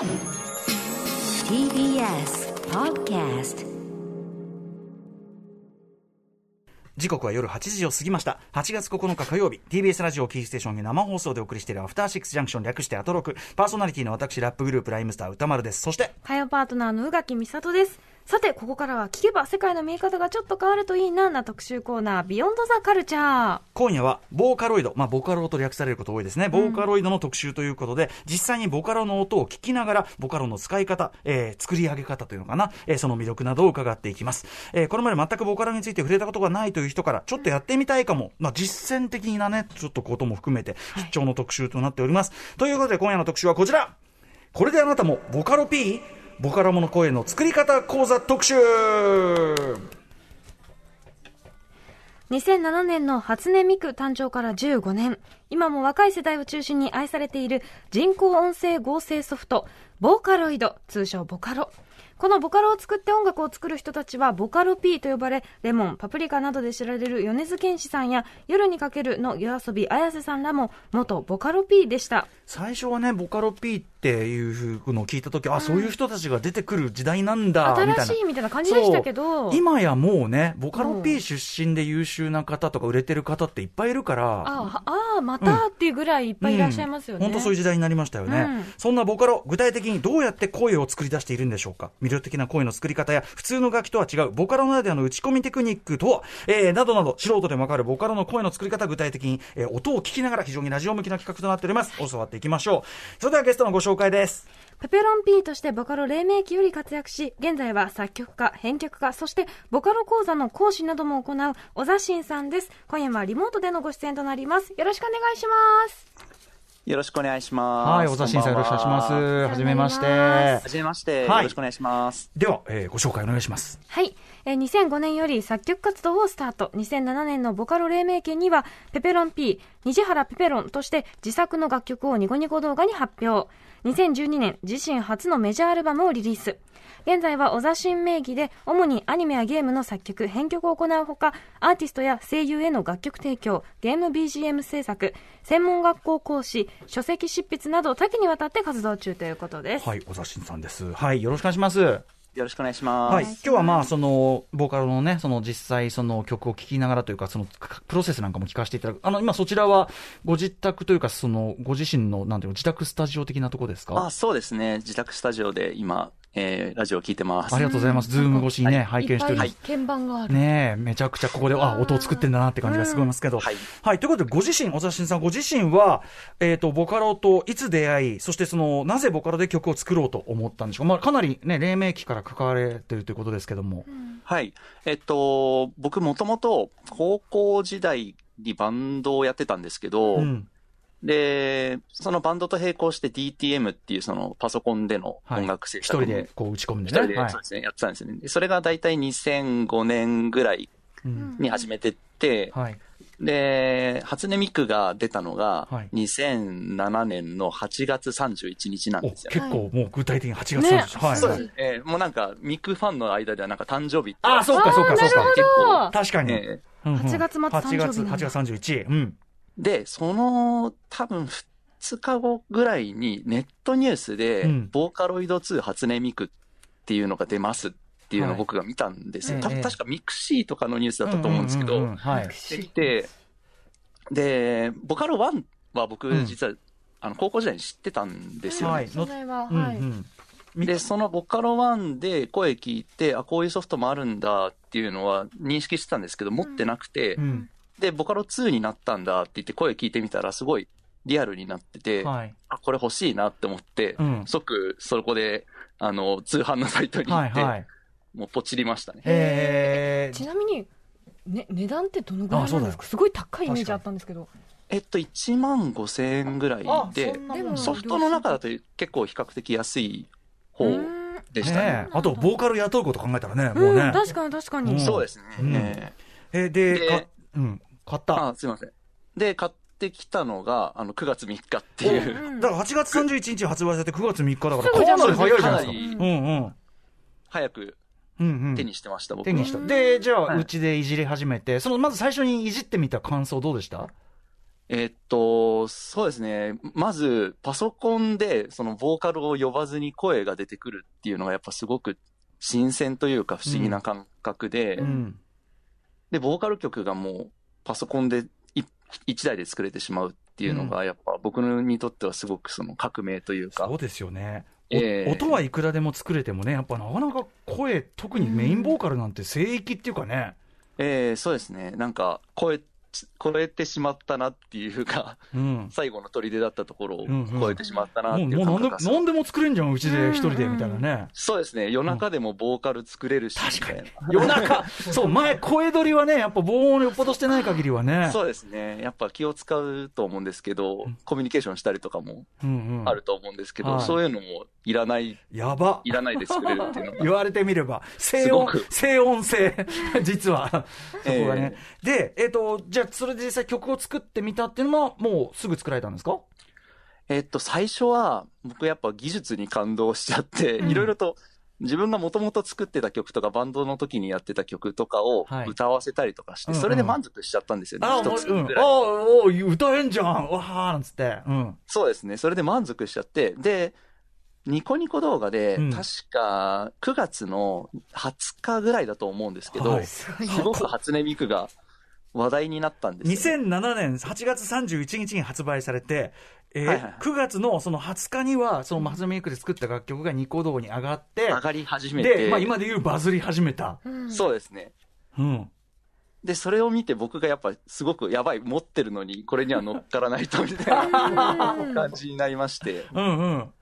TBS Podcast 時刻は夜8時を過ぎました。8月9日火曜日、TBS ラジオキーステーションに生放送でお送りしているアフターシックスジャンクション略してアトロク。パーソナリティの私、ラップグループライムスター歌丸です。そして、火曜パートナーの宇垣美里です。さて、ここからは聞けば世界の見え方がちょっと変わるといいなな特集コーナー、ビヨンドザカルチャー。今夜はボーカロイド、まあ、ボカロと略されること多いですね。ボーカロイドの特集ということで、実際にボカロの音を聞きながら、ボカロの使い方、えー作り上げ方というのかな、えーその魅力などを伺っていきます。えーこれまで全くボカロについて触れたことがないという人から、ちょっとやってみたいかも、まあ、実践的なね、ちょっとことも含めて、必聴の特集となっております。ということで、今夜の特集はこちらこれであなたもボカロ P? ボカロモの声の作り方講座特集2007年の初音ミク誕生から15年。今も若い世代を中心に愛されている人工音声合成ソフト、ボーカロイド、通称ボカロ。このボカロを作って音楽を作る人たちはボカロ P と呼ばれ、レモン、パプリカなどで知られる米津玄師さんや夜にかけるの夜遊び綾瀬さんらも元ボカロ P でした。最初はね、ボカロ P っていうのを聞いたとき、あ、そういう人たちが出てくる時代なんだ、みたいな。新しいみたいな感じでしたけど今やもうね、ボカロ P 出身で優秀な方とか売れてる方っていっぱいいるから、ああ、またっていうぐらいいっぱいいらっしゃいますよね。本当そういう時代になりましたよね、うんそんなボカロ、具体的にどうやって声を作り出しているんでしょうか？魅力的な声の作り方や、普通の楽器とは違う、ボカロならではの打ち込みテクニックとは、えー、などなど、素人でもわかるボカロの声の作り方、具体的に、えー音を聞きながら非常にラジオ向きな企画となっております。教わっていきましょう。それではゲストのご紹介です。ペペロン P としてボカロ黎明期より活躍し、現在は作曲家、編曲家、そしてボカロ講座の講師なども行う小座新さんです。今夜はリモートでのご出演となります。よろしくお願いします。よろしくお願いします。はい、小田新さんよろしくお願いします。ははじめまして。はじめまして、はいよろしくお願いします。では、えーご紹介お願いします。はい。えー2005年より作曲活動をスタート。2007年のボカロ黎明期には、ペペロン P、虹原ペペロンとして自作の楽曲をニコニコ動画に発表。2012年、自身初のメジャーアルバムをリリース。現在は小座新名義で、主にアニメやゲームの作曲、編曲を行うほか、アーティストや声優への楽曲提供、ゲーム BGM 制作、専門学校講師、書籍執筆など多岐にわたって活動中ということです。はい、小田新さんです。はい、よろしくお願いします。よろしくお願いします。はい、今日はまあ、その、ボーカルのね、その実際、その曲を聴きながらというか、その、かプロセスなんかも聞かせていただく。あの、今そちらは、ご自宅というか、その、ご自身の、なんていうの、自宅スタジオ的なところですか？あ、そうですね。自宅スタジオで今、えー、ラジオを聞いてます。ありがとうございます。ズーム越しにね、拝見しております。いっぱい鍵盤がある。ねえ、めちゃくちゃここで、あ、音を作ってんだなって感じがすごいますけど。はいはい。ということで、ご自身、小田新さん、ご自身は、えっ、と、ボカロといつ出会い、そしてその、なぜボカロで曲を作ろうと思ったんでしょうか。まあ、かなりね、黎明期から関われてるということですけども。はい。えっと、僕もともと高校時代にバンドをやってたんですけど、うん。で、そのバンドと並行して DTM っていうそのパソコンでのはい音楽制一作人でこう打ち込んで一ね。はい人でそうですね、やってたんですよね。でそれが大体2005年ぐらいうんに始めてって、はい。で、初音ミクが出たのがはい、2007年の8月31日なんおですよ。結構もう具体的に8月ね30はい。そうですね。えーもうなんか、ミクファンの間ではなんか誕生日って。あ、そうか、そうか、そうか。結構、確かに。えうんうん8月末誕生日なんだ8月、8月31。うん。ーで、その、多分2日後ぐらいにネットニュースで、うんボーカロイド2初音ミクっていうのが出ますっていうのはいを僕が見たんですよ。ええ多分確かミクシーとかのニュースだったと思うんですけど、ううはい。できて、で、ボカロ1は僕うん実は、あの高校時代に知ってたんですよね。はいそれは、うんはい。うんみで、そのボカロ1で声聞いて、あ、こういうソフトもあるんだっていうのは認識してたんですけど、持ってなくて、うん。で、ボカロ2になったんだって言って声聞いてみたら、すごいリアルになってて、はい。あ、これ欲しいなって思って、うん即、そこで、あの、通販のサイトに行って、はいはい。もうポチりましたね。えちなみに、ね、値段ってどのぐらいなんですか？すごい高いイメージあったんですけど。えっと、1万5千円ぐらいあでソフトの中だと結構比較的安い方うんでしたね。あと、ボーカル雇うこと考えたらね、もううん、ね。確かに確かに。うんそうですね。うんええーで、うん、買った。あ、すいません。で、買ってきたのが、あの、9月3日っていう、うんだから8月31日発売されて9月3日だから、すぐじゃんかなり早いじゃないですか。うんうん。早くうんうん。手にしてました、僕は手にした。で、じゃあ、はいうちでいじり始めて、その、まず最初にいじってみた感想どうでした？えっと、そうですね。まず、パソコンで、その、ボーカルを呼ばずに声が出てくるっていうのが、やっぱすごく新鮮というか、不思議な感覚で、うん。で、ボーカル曲がもう、パソコンでい一台で作れてしまうっていうのが、やっぱ僕にとってはすごくその革命というかそう、ですよね。おええ音はいくらでも作れてもね、やっぱなかなか声、特にメインボーカルなんて聖域っていうかね。えーそうですね。なんか、超え、超えてしまったなっていうか、うん。最後の砦だったところをうんうん超えてしまったなっても、いううもうなんで感覚が、なんでも作れんじゃん、うちで一人で、みたいなね。そうですね。夜中でもボーカル作れるし、みたいな。夜中、そう、前、声取りはね、やっぱ防音よっぽどしてない限りはね。そうですね。やっぱ気を使うと思うんですけど、コミュニケーションしたりとかもうんうん。あると思うんですけど、はいそういうのもいらない、やば。いらないで作れるっていうのが。言われてみれば、静音静音性、実は、そこがね。えで、えっ、と、じゃあ、それで実際曲を作ってみたっていうのは、もうすぐ作られたんですか？えっと、最初は、僕やっぱ技術に感動しちゃって、うんいろいろと、自分がもともと作ってた曲とか、バンドの時にやってた曲とかをはい歌わせたりとかして、それで満足しちゃったんですよね。あ、一つぐらい。おう歌えんじゃんわーなんつって。うん。そうですね。それで満足しちゃって、で、ニコニコ動画で、うん確か9月の20日ぐらいだと思思うんですけど、はいすごく初音ミクが話題になったんですよ、ね。2007年8月31日に発売されて、えーはいはい9月のその20日には、そのマズメイクで作った楽曲がニコ動に上がって、上がり始めて、で、まあ今で言うバズり始めた。うんそうですね。うん。で、それを見て僕がやっぱすごくやばい、持ってるのにこれには乗っからないとみたいな 感じになりまして。うんうん。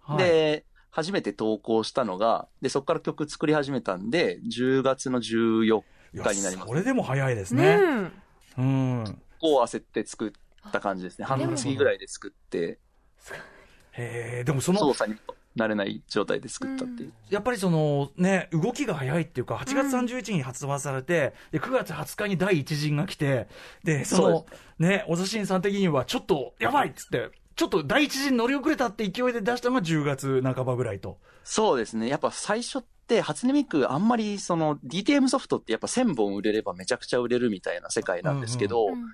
はい、で、初めて投稿したのが、で、そこから曲作り始めたんで、10月の14いや日になりますそ。れでも早いですねね。うん。こう焦って作った感じですね。半月ぐらいで作って、へえ、でもその操、作にも慣れない状態で作ったっていう。やっぱりそのね、動きが早いっていうか、8月31日に発売されて、で、9月20日に第一陣が来て、で、その、ね、お写真さん的には、ちょっと、やばいっつって、ちょっと第一陣乗り遅れたって勢いで出したのが10月半ばぐらいと。そうですね。やっぱ最初って、初音ミクあんまりその DTM ソフトってやっぱ1000本売れればめちゃくちゃ売れるみたいな世界なんですけど、うん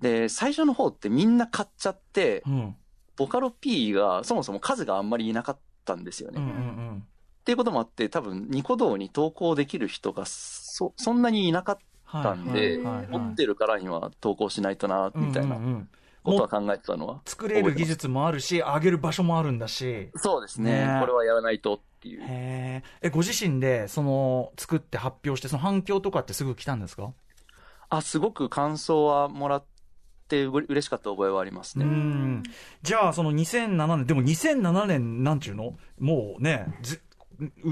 で、最初の方ってみんな買っちゃって、うん。ボカロ P がそもそも数があんまりいなかったんですよね。うんうっんていうこともあって、多分ニコ動に投稿できる人がそ、そんなにいなかっはい。たんで、はいはい持ってるからには投稿しないとな、みたいなうんうんうんことは考えてたのは。作れる技術もあるし、上げる場所もあるんだし。そうですねねこれはやらないとっていう。へえ。え、ご自身で、その、作って発表して、その反響とかってすぐ来たんですか？あ、すごく感想はもらってうれ嬉しかった覚えはありますうね。ん。じゃあ、その2007年、でも2007年、なんちゅうの？もうね、ず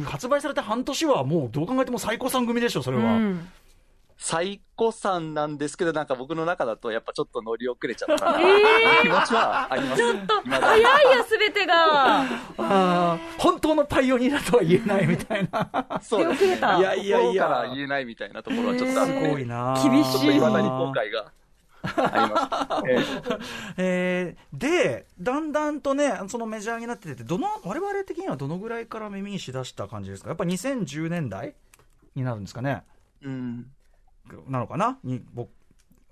発売されて半年はもうどう考えても最高さん組でしょ、それは。うん最高さんなんですけど、なんか僕の中だとやっぱちょっと乗り遅れちゃったな、えー気持ちはあります。ちょっと早いよ、すべてが。ああ、本当のパイオニアとは言えないみたいな。そういやいやいや心から言えないみたいなところはちょっとあっすて、ごいな。厳しいちょっと未だに後悔があります。ええ ーで、だんだんとね、そのメジャーになってて、どの、我々的にはどのぐらいから耳にしだした感じですか？やっぱ2010年代になるんですかね？ーうん。なのかな？に僕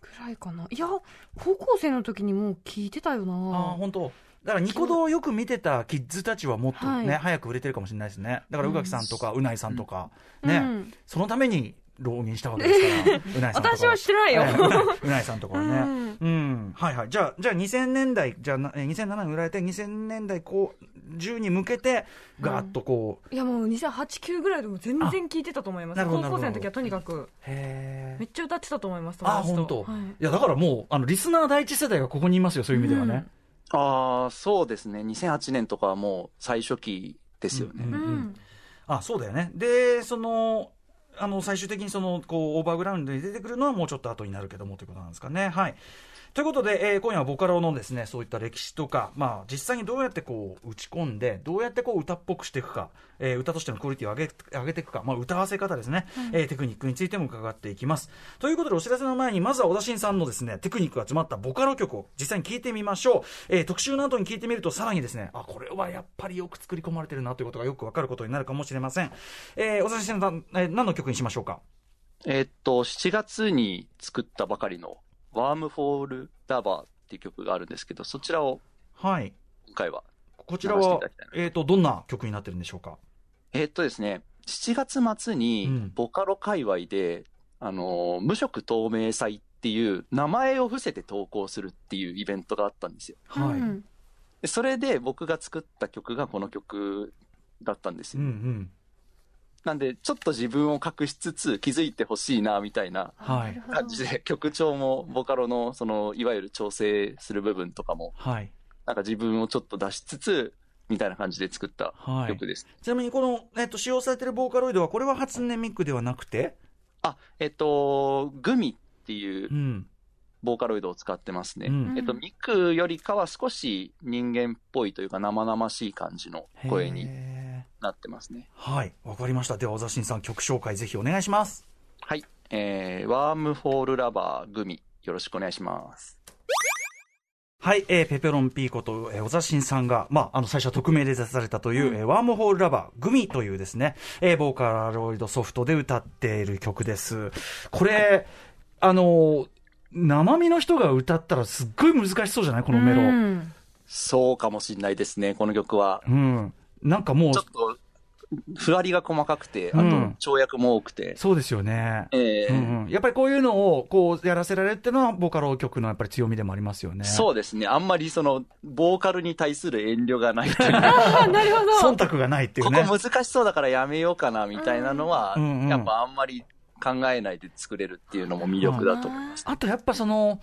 くらいかな？いや、高校生の時にもう聞いてたよああな。本当だからニコ動をよく見てたキッズたちはもっとね、はい早く売れてるかもしれないですねだから宇垣さんとかうないさんとか、ね、うんそのために浪人したわけですから うないさんとか私はしてないよ。ええ うなさんとかはね。うんうん。はいはい。じゃあ、じゃあ2000年代、じゃあな、えー2007年売られて、2000年代こう、10に向けて、ガーッとこう、いやもう2008、9ぐらいでも全然聞いてたと思います。高校生の時はとにかく、めっちゃ歌ってたと思います、あ、本当。はいいや、だからもう、あの、リスナー第一世代がここにいますよ、そういう意味ではね。ああ、そうですね。2008年とかはもう最初期ですよね。うんうん。あ、そうだよね。で、その、あの、最終的にその、こう、オーバーグラウンドに出てくるのはもうちょっと後になるけどもということなんですかね。はい。ということで、えー今夜はボカロのですね、そういった歴史とか、まあ、実際にどうやってこう、打ち込んで、どうやってこう、歌っぽくしていくか、えー歌としてのクオリティを上げ、上げていくか、まあ、歌わせ方ですね、えーテクニックについても伺っていきます。ということで、お知らせの前に、まずは小田新さんのですね、テクニックが詰まったボカロ曲を実際に聴いてみましょう。えー特集の後に聴いてみると、さらにですね、あ、これはやっぱりよく作り込まれてるなということがよくわかることになるかもしれません。えー、小田新さん、えー何の曲にしましょうか？えーっと、7月に作ったばかりのワームフォールラバーっていう曲があるんですけど、そちらをはい。今回は。こちらはえっ、と、どんな曲になってるんでしょうか？えーっとですね、7月末うんに、ボカロ界隈で、あのー無色透明祭っていう、名前を伏せて投稿するっていうイベントがあったんですよ。はい。それで僕が作った曲がこの曲だったんですよ。うん。なんで、ちょっと自分を隠しつつ気づいてほしいな、みたいな感じで、曲調もボカロの、その、いわゆる調整する部分とかも、はい。なんか自分をちょっと出しつつ、みたいな感じで作ったはい。曲です。ちなみにこの、えっ、と、使用されてるボーカロイドは、これは初音ミクではなくて？あ、えっと、グミっていううん。ボーカロイドを使ってますね。うんえっと、ミクよりかは少し人間っぽいというか生々しい感じの声にへなってますね。ーはい。わかりました。では、小田新さん、曲紹介ぜひお願いします。はい。えー、ワームフォールラバーグミ、よろしくお願いします。はい、えー、ペペロンピーコと、えー、小田新さんが、まあ、あの、最初は匿名で出されたという、えーワームホールラバー、グミというですね、えー、ボーカロイドソフトで歌っている曲です。これ、あのー生身の人が歌ったらすっごい難しそうじゃない？このメロ。ううん。んそうかもしれないですね、この曲は。なんかもうちょっ、と、ふわりが細かくて、あとうん、跳躍も多くて。そうですよね。えーうんうん、やっぱりこういうのをこうやらせられるっていうのは、ボカロ曲のやっぱり強みでもありますよね。そうですね。あんまりその、ボーカルに対する遠慮がないというかあなるほど忖度がないっていうこね。こ難しそうだからやめようかな、みたいなのは、うんうんやっぱあんまり考えないで作れるっていうのも魅力だと思います。あとやっぱその、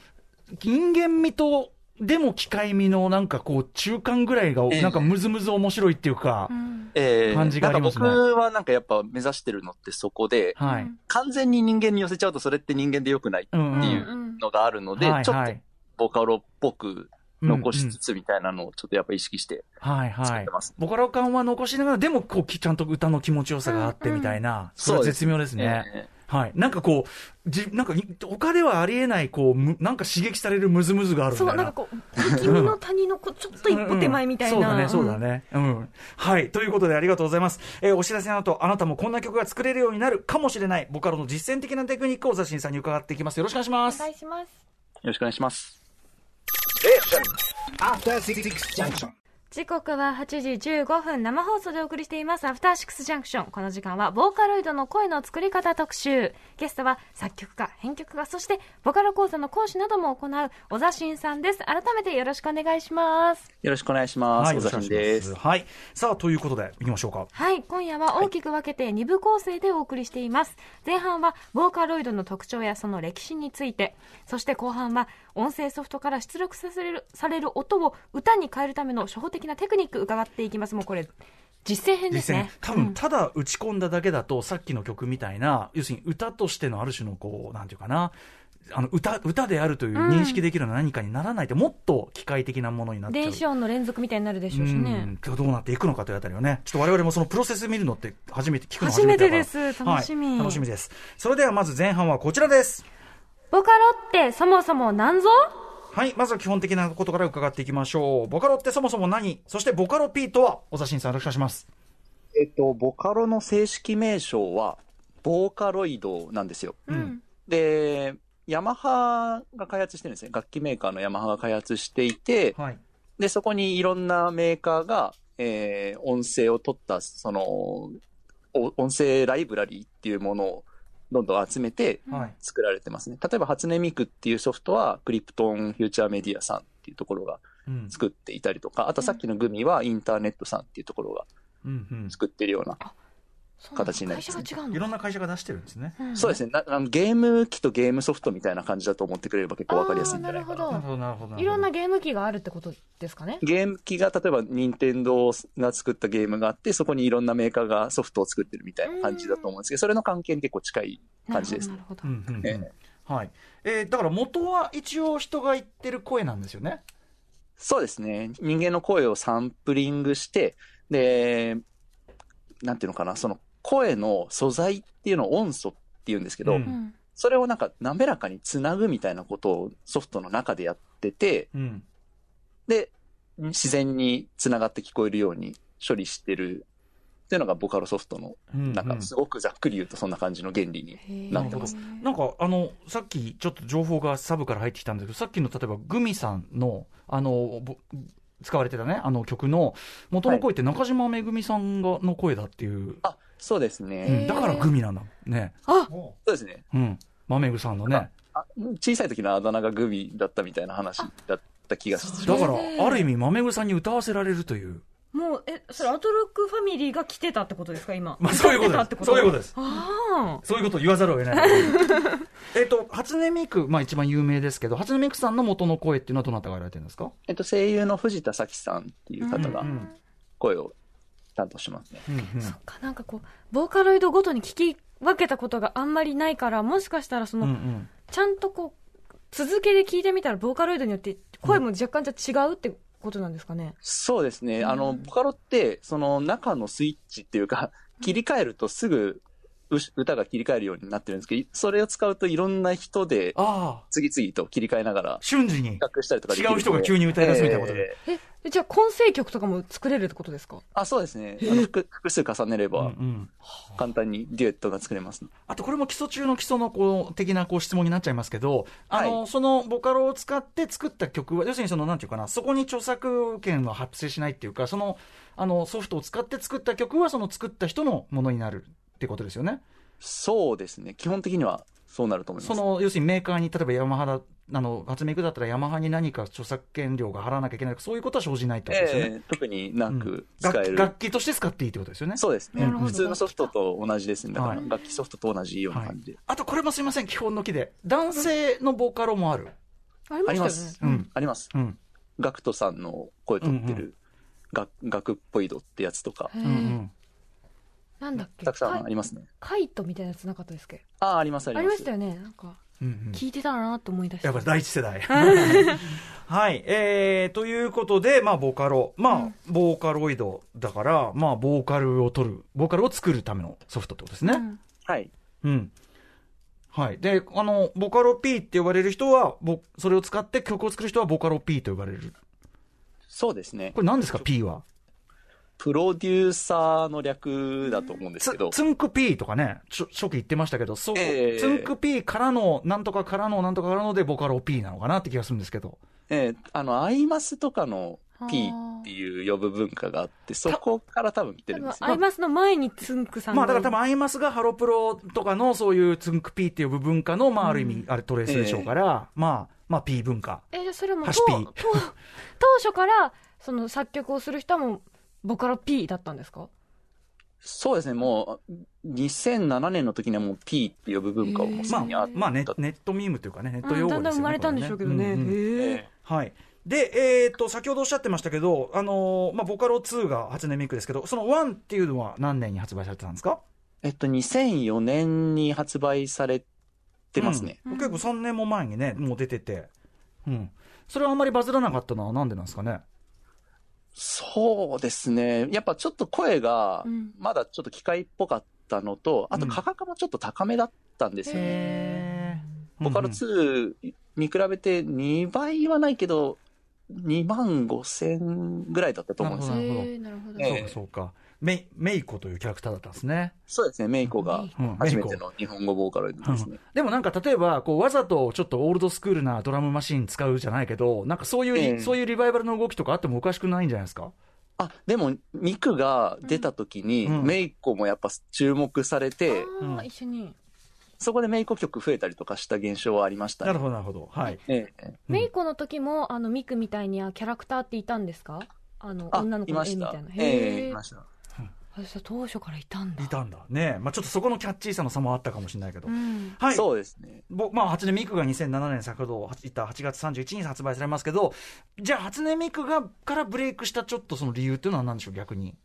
人間味と、でも機械味のなんかこう中間ぐらいが、ええ。なんかムズムズ面白いっていうかう、ん。えー感じがありますね。なんか僕はなんかやっぱ目指してるのってそこで、はい。完全に人間に寄せちゃうとそれって人間で良くないうんうんっていううんのがあるので、はいちょっとはいボカロっぽく残しつつ。つみたいなのをちょっとやっぱ意識してはいはい。作って。ます。ボカロ感は残しながら、でもこうきちゃんと歌の気持ちよさがあってみたいな、それは絶妙ですね。えはい。なんかこう、じ、なんか、他ではありえない、こう、むなんか刺激されるムズムズがあるみたそ、いうな。なんかこう、不気味の谷のこう ちょっと一歩手前みたいな。うんうんそうだね、そうだね。うん。はい。ということでありがとうございます。えーお知らせの後、あなたもこんな曲が作れるようになるかもしれない、ボカロの実践的なテクニックをザシンさんに伺っていきます。よろしくお願いします。お願いします。よろしくお願いします。After Six Junction. 時刻は8時15分生放送でお送りしていますアフターシックスジャンクションこの時間はボーカロイドの声の作り方特集ゲストは作曲家編曲家そしてボカロ講座の講師なども行う小田新さんです改めてよろしくお願いしますよろしくお願いします。小田よろしくお願いし新です。はい。さあ、ということで、行きましょうか。はい今夜は大きく分けて2部構成でお送りしています前半はボーカロイドの特徴やその歴史についてそして後半は音声ソフトから出力させるされる音を歌に変えるための初歩的なテクニック伺っていきます。もうこれ実践編ですね。多分、ただ打ち込んだだけだと、さっきの曲みたいな、要するに歌としてのある種の、こう、なんていうかな、あの歌歌であるという認識できるような何かにならないと、もっと機械的なものになっちゃう。電子音の連続みたいになるでしょうしうねん。どうなっていくのかというあたりをね、ちょっと我々もそのプロセス見るのって初めて聞くの初めてです楽しみ。はい。楽しみです。それではまず前半はこちらです。ボカロってそもそも何ぞ？はい、まずは基本的なことから伺っていきましょう。ボカロってそもそも何？そしてボカロ P とは小田新さんよろしくお願いします。えっと、ボカロの正式名称は、ボーカロイドなんですよ。うん。で、ヤマハが開発してるんですね。楽器メーカーのヤマハが開発していて、はい。で、そこにいろんなメーカーが、えー音声を取った、その、お音声ライブラリーっていうものをどんどん集めてはい。作られてますね。例えば、初音ミクっていうソフトは、クリプトンフューチャーメディアさんっていうところがうん。作っていたりとか、あとさっきのグミはインターネットさんっていうところがうんうん。作ってるような。形になりますいろんな会社が出してるんですね。んそうですねなあの。ゲーム機とゲームソフトみたいな感じだと思ってくれれば結構わかりやすいんじゃないかな。なるほど、なるほど。ど。いろんなゲーム機があるってことですかね？ゲーム機が、例えば、任天堂が作ったゲームがあって、そこにいろんなメーカーがソフトを作ってるみたいな感じだと思うんですけど、それの関係に結構近い感じですね。なるほど。うんうんうんえはい。えーだから元は一応人が言ってる声なんですよね？そうですね。人間の声をサンプリングして、で、なんていうのかな、その声の素材っていうのを音素っていうんですけど、うん。うんそれをなんか滑らかにつなぐみたいなことをソフトの中でやってて、うん。で、自然につながって聞こえるように処理してるっていうのがボカロソフトの、うんなん。かすごくざっくり言うとそんな感じの原理になってます。なんかあのさっきちょっと情報がサブから入ってきたんですけどさっきの例えばグミさんのあのぼ使われてたねあの曲の元の声って中島めぐみさんがの声だっていう、あ、そうですうね。ん、だからグミなんだね。あそうですね。うん。まめぐさんのね。あ小さい時のあだ名がグミだったみたいな話だった気がします。だからある意味まめぐさんに歌わせられるという。もうえそれアトロックファミリーが来てたってことですか今、まあそういうことです。そういうことです。あそういうことを言わざるを得ない。えっと初音ミクまあ一番有名ですけど初音ミクさんの元の声っていうのはどなたがやられてるんですか？えっと、声優の藤田咲さんっていう方がうん。声を担当しますね。うんうん。そっかなんかこうボーカロイドごとに聞き分けたことがあんまりないからもしかしたらその、うんうん。ちゃんとこう続けで聞いてみたらボーカロイドによって声も若干じゃ違うってことなんですかね、そうですね。あの、ボカロって、その中のスイッチっていうか、切り替えるとすぐ歌が切り替えるようになってるんですけど、それを使うといろんな人で次々と切り替えながら瞬時に。比較したりとかできるので。違う人が急に歌い出すみたいなことで。えーえじゃあ混成曲とかも作れるってことですか？あ、そうですね。あの複複数重ねれうんばうん。簡単にデュエットが作れます。あとこれも基礎中の基礎のこう的なこう質問になっちゃいますけど、あの、はそのボカロを使って作った曲は、要するにその、なんていうかな、そこに著作権は発生しないっていうか、その、あの、ソフトを使って作った曲は、その作った人のものになるってことですよね。そうですね。基本的にはそうなると思います。その、要するにメーカーに、例えばヤマハだ、あの、発明だったらヤマハに何か著作権料が払わなきゃいけないとか、そういうことは生じないってことですよね。えー特になうんく使える。楽楽器として使っていいってことですよね。そうですね普通のソフトと同じですね。だからはい楽器ソフトと同じようなはい感じで。、あとこれもすみません、基本の木で。男性のボカロもある？あります。うん。あります。うん。ガクトさんの声取ってうんうる、ガガクっぽいドってやつとかへ、うんーうん。なんだっけ？たくさんあカイりますね。カイトみたいなやつなかったですっけ？ああ、あります、ありま。ありますしたよねなんかうんうん聞いてたなと思い出してやっぱり第一世代。はい。えー、ということで、まあ、ボカロ。まあ、うんボーカロイドだから、まあ、ボーカルを取る、ボーカルを作るためのソフトってことですね。うんはい。うん。はい。で、あの、ボカロ P って呼ばれる人は、ボそれを使って曲を作る人はボカロ P と呼ばれる。そうですねこ。れ何ですか、P は。プロデューサーの略だと思うんですつけど、ツンク P とかね、ちょ初期言ってましたけど、そう、ええ。ツンク P からの、なんとかからの、なんとかからので、ボカロ P なのかなって気がするんですけど。えーあの、アイマスとかの P っていう呼ぶ文化があって、そこから多分来てるんですよアイマスの前につんくさんまあだから多分分アイマスがハロプロとかのそういうツンク P っていう文化の、まあある意味、あれトレースでしょうから、まあ、まあ P 文化。えじゃあそれはも当当当初からその作曲をする人はもうボカロ P だったんですか？そうですね、もう、2007年の時にはもう P って呼ぶ文化をもうすまあでにあっ、まあネネットミームというかね、ネット用語ですよね。だんだん生まれたんでしょうけどねうんうんへええはい。で、えっ、と、先ほどおっしゃってましたけど、あのーまあ、ボカロ2が初音ミクですけど、その1っていうのは何年に発売されてたんですか？えっと、2004年に発売されてますね。うん結構3年も前にね、もう出てて。うん。それはあんまりバズらなかったのはなんでなんですかね？そうですね。やっぱちょっと声がうん、まだちょっと機械っぽかったのと、あと価格もちょっと高めだったんですよね。へボカロ2に比べて2倍はないけど、2万5千ぐらいだったと思うんですよ。なるほどへえなるほどえそうか、そうか。メイ、メイコというキャラクターだったんですね。そうですね、メイコがうん初めての日本語ボーカルですね。でもなんか例えば、こう、わざとちょっとオールドスクールなドラムマシン使うじゃないけど、なんかそういうそういうリバイバルの動きとかあってもおかしくないんじゃないですか？あ、でも、ミクが出た時に、うんメイコもやっぱ注目されて、うん一緒にそこでメイコ曲増えたりとかした現象はありましたね。なるほど、なるほど。はい。ええうんメイコの時もあのミクみたいにあキャラクターっていたんですか？あのあ、女の子の絵みたいな。ええへえいました。あそう当初からいたんだいたんだ。ねまあちょっとそこのキャッチーさの差もあったかもしれないけど。うんはい。そうですね。ぼまあ、初音ミクが2007年先ほど言った8月31日に発売されますけど、じゃあ初音ミクがからブレイクしたちょっとその理由っていうのは何でしょう、逆に。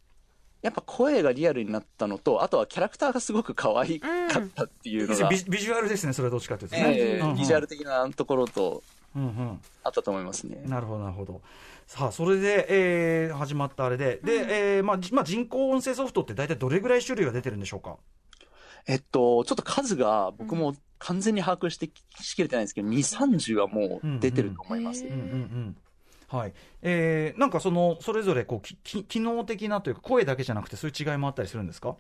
やっぱ声がリアルになったのと、あとはキャラクターがすごく可愛かったっていうのが、ビビジュアルですね、それはどっちかというとね。ええうんうんビジュアル的なところとうんあったと思いますねうん。。なるほど、なるほど。さあ、それで、えー始まったあれで、で、えーまあ、じまあ、人工音声ソフトって大体どれぐらい種類が出てるんでしょうか？えっと、ちょっと数が僕も完全に把握してしきれてないんですけど、2、30はもう出てると思います。うんうんうんうん。はいえー、なんかそのそれぞれこうきき機能的なというか声だけじゃなくてそういう違いもあったりするんですか？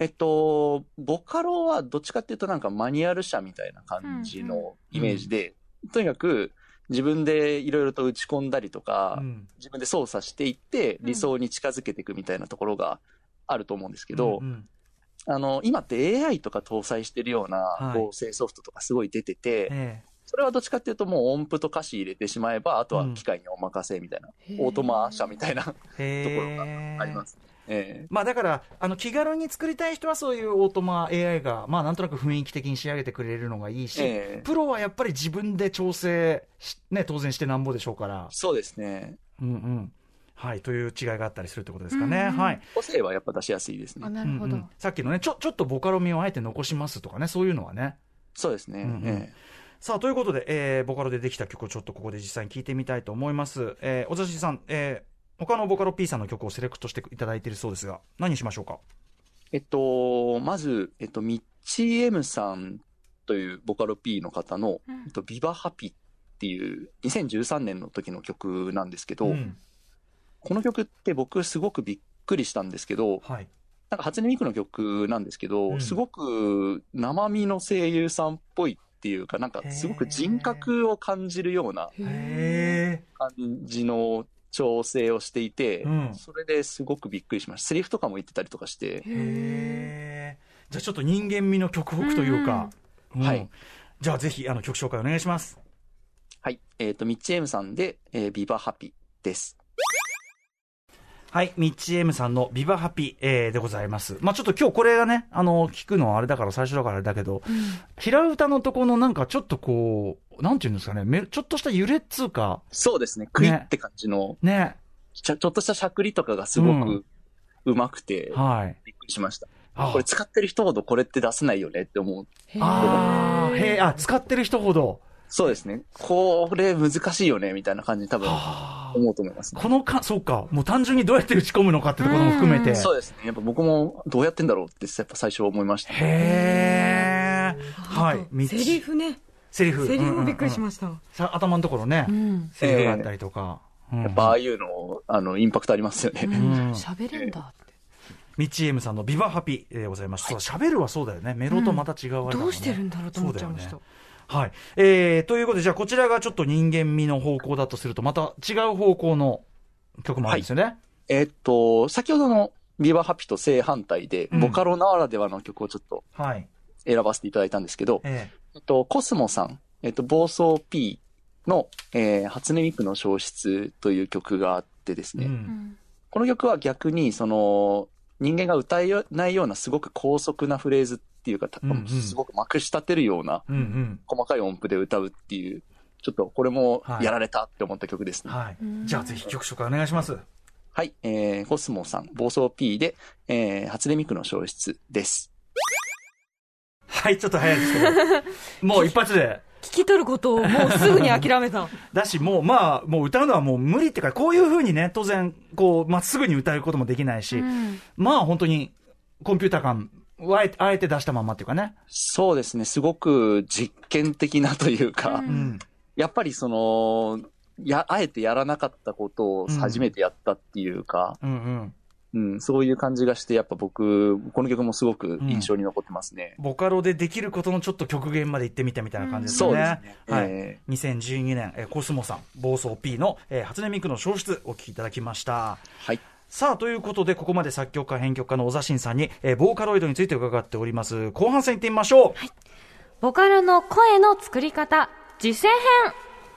えっと、ボカロはどっちかっていうとなんかマニュアル車みたいな感じのイメージで、とにかく自分でいろいろと打ち込んだりとか、うん。自分で操作していってうん。理想に近づけていくみたいなところがあると思うんですけど、うんうんあの、今って AI とか搭載してるようはない。合成ソフトとかすごい出てて、えそれはどっちかっていうともう音符と歌詞入れてしまえば、あとは機械にお任せみたいな、へーオートマ車みたいな え。ところがあります。ええまあだから、あの気軽に作りたい人はそういうオートマ AI が、まあなんとなく雰囲気的に仕上げてくれるのがいいし、ええプロはやっぱり自分で調整し、ね、当然してなんぼでしょうから、そうですね。うんうん。はい、という違いがあったりするってことですかね。うんうんはい。個性はやっぱ出しやすいですあね。なるほど、うんうんさっきのね、ちょ、ちょっとボカロ味をあえて残しますとかね、そういうのはね。そうですね。うんうんえさあ、ということで、えーボカロでできた曲をちょっとここで実際に聴いてみたいと思います。えー、小田さん、えー他のボカロ P さんの曲をセレクトしていただいているそうですが、何にしましょうか？えっと、まず、えっと、ミッチー M さんというボカロ P の方の、うん。えっと、ビバハピっていう2013年の時の曲なんですけど、うん。この曲って僕すごくびっくりしたんですけど、はい。なんか初音ミクの曲なんですけど、うん。すごく生身の声優さんっぽいっていうか、なんかすごく人格を感じるようなへ感じの調整をしていて、うんそれですごくびっくりしました。セリフとかも言ってたりとかして、ー。へー。じゃあちょっと人間味の曲北というか、うんはい。じゃあぜひ、あの、曲紹介お願いします。はい。えっ、と、ミッチー M さんで、えービバハピです。はい、ミッチー M さんのビバハピ、えーでございます。まあちょっと今日これがね、あの、聞くのはあれだから最初だからあれだけど、平歌のとこのなんかちょっとこう、なんていうんですかね、めちょっとした揺れっつうか、そうですね。クイって感じの、ね、ちょちょっとしたしゃくりとかがすごうんくうまくて、はい。びっくりしました。あこれ使ってる人ほどこれって出せないよねって思う。あー、へーあ、使ってる人ほど、そうですね。これ難しいよねみたいな感じに多分思うと思いますね。このか、そうか、もう単純にどうやって打ち込むのかってところも含めて。そうですね。やっぱ僕もどうやってんだろうってやっぱ最初思いました。へー。はい。セリフねセリフ。セリフもびっくりしす。ました、さ頭のところねう、んセリフがあったりとか。うんやっぱああいうの、あの、インパクトありますよね。ん喋れんだってミッチー M さんのビバハピでございます。そう、喋るはそうだよね。メロとまた違うあれだもんねどうしてるんだろうと思っちゃいました、そうだよねはい。えー、ということで、じゃあこちらがちょっと人間味の方向だとすると、また違う方向の曲もあるんですよね。えっと、先ほどのビバハピと正反対で、うんボカロならではの曲をちょっとはい。選ばせていただいたんですけど、ええっと、コスモさん、えっと、暴走 P の、えー、初音ミクの消失という曲があってですね、ーう。うんんこの曲は逆に、その、人間が歌えないようなすごく高速なフレーズっていうか、たうんうんすごくまくし立てるような。細かい音符で歌うっていう、ちょっとこれもはいやられたって思った曲ですね。はい。はい。うんじゃあぜひ曲紹介お願いします。えー、コスモさん、暴走 P で、えー、初音ミクの消失です。はい、ちょっと早いですけど。もう一発で。聞き取ることをもうすぐに諦めた だし、もう、まあ、もう歌うのはもう無理っていうか、こういう風にね、当然、こう、まっすぐに歌うこともできないし、うんまあ本当に、コンピューター感をあえて、あえて出したまんまっていうかね。そうですね、すごく実験的なというか、うんうん。やっぱりその、や、あえてやらなかったことを初めてやったっていうか、うんうん。うん、そういう感じがして、やっぱ僕、この曲もすごく印象に残ってますね。ボカロでできることのちょっと極限まで行ってみたみたいな感じですそうね。ですね。はい。え2012年、えーコスモさん、暴走 P の、えー初音ミクの消失お聴きいただきました。ーはい。さあ、ということで、ここまで作曲家、編曲家の小座新さんに、えーボーカロイドについて伺っております。後半戦行ってみましょう。ボカロの声の作り方実践編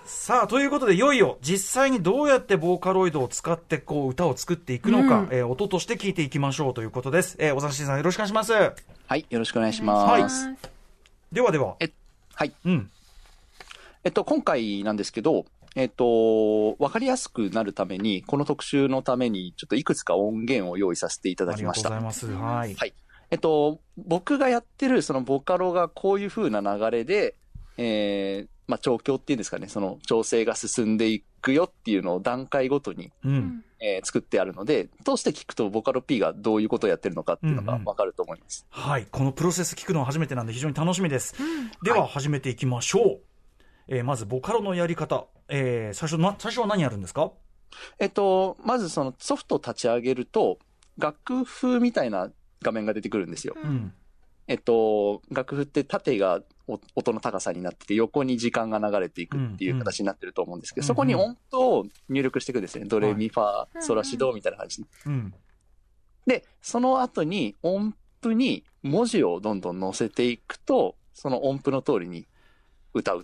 さあ、ということで、いよいよ、実際にどうやってボーカロイドを使って、こう、歌を作っていくのか、うんえー音として聞いていきましょうということです。えー、小座新さん、よろしくお願いします。はい、よろしくお願いします。ではでは、えはい。うん。えっと、今回なんですけど、えっと、わかりやすくなるために、この特集のために、ちょっといくつか音源を用意させていただありがきました。とうございます。はい。はい。えっと、僕がやってる、そのボカロがこういう風な流れで、えー、まあ、調教っていうんですかね、その調整が進んでいくよっていうのを段階ごとに、うん。えー作ってあるので、通して聞くとボカロ P がどういうことをやってるのかっていうのがうんうんわかると思います。はい。このプロセス聞くのは初めてなんで非常に楽しみです。では、始めていきましょう。えーまずボカロのやり方、えー最初な、最初は何やるんですか？えっと、まずそのソフトを立ち上げると、楽譜みたいな画面が出てくるんですよ。うん。えっと、楽譜って縦がお音の高さになってて、横に時間が流れていくっていう形になってると思うんですけど、うんそこに音符を入力していくんですね。ドレミファうんソラシドみたいな感じ。うん。で、その後に音符に文字をどんどん載せていくと、その音符の通りに歌う。っ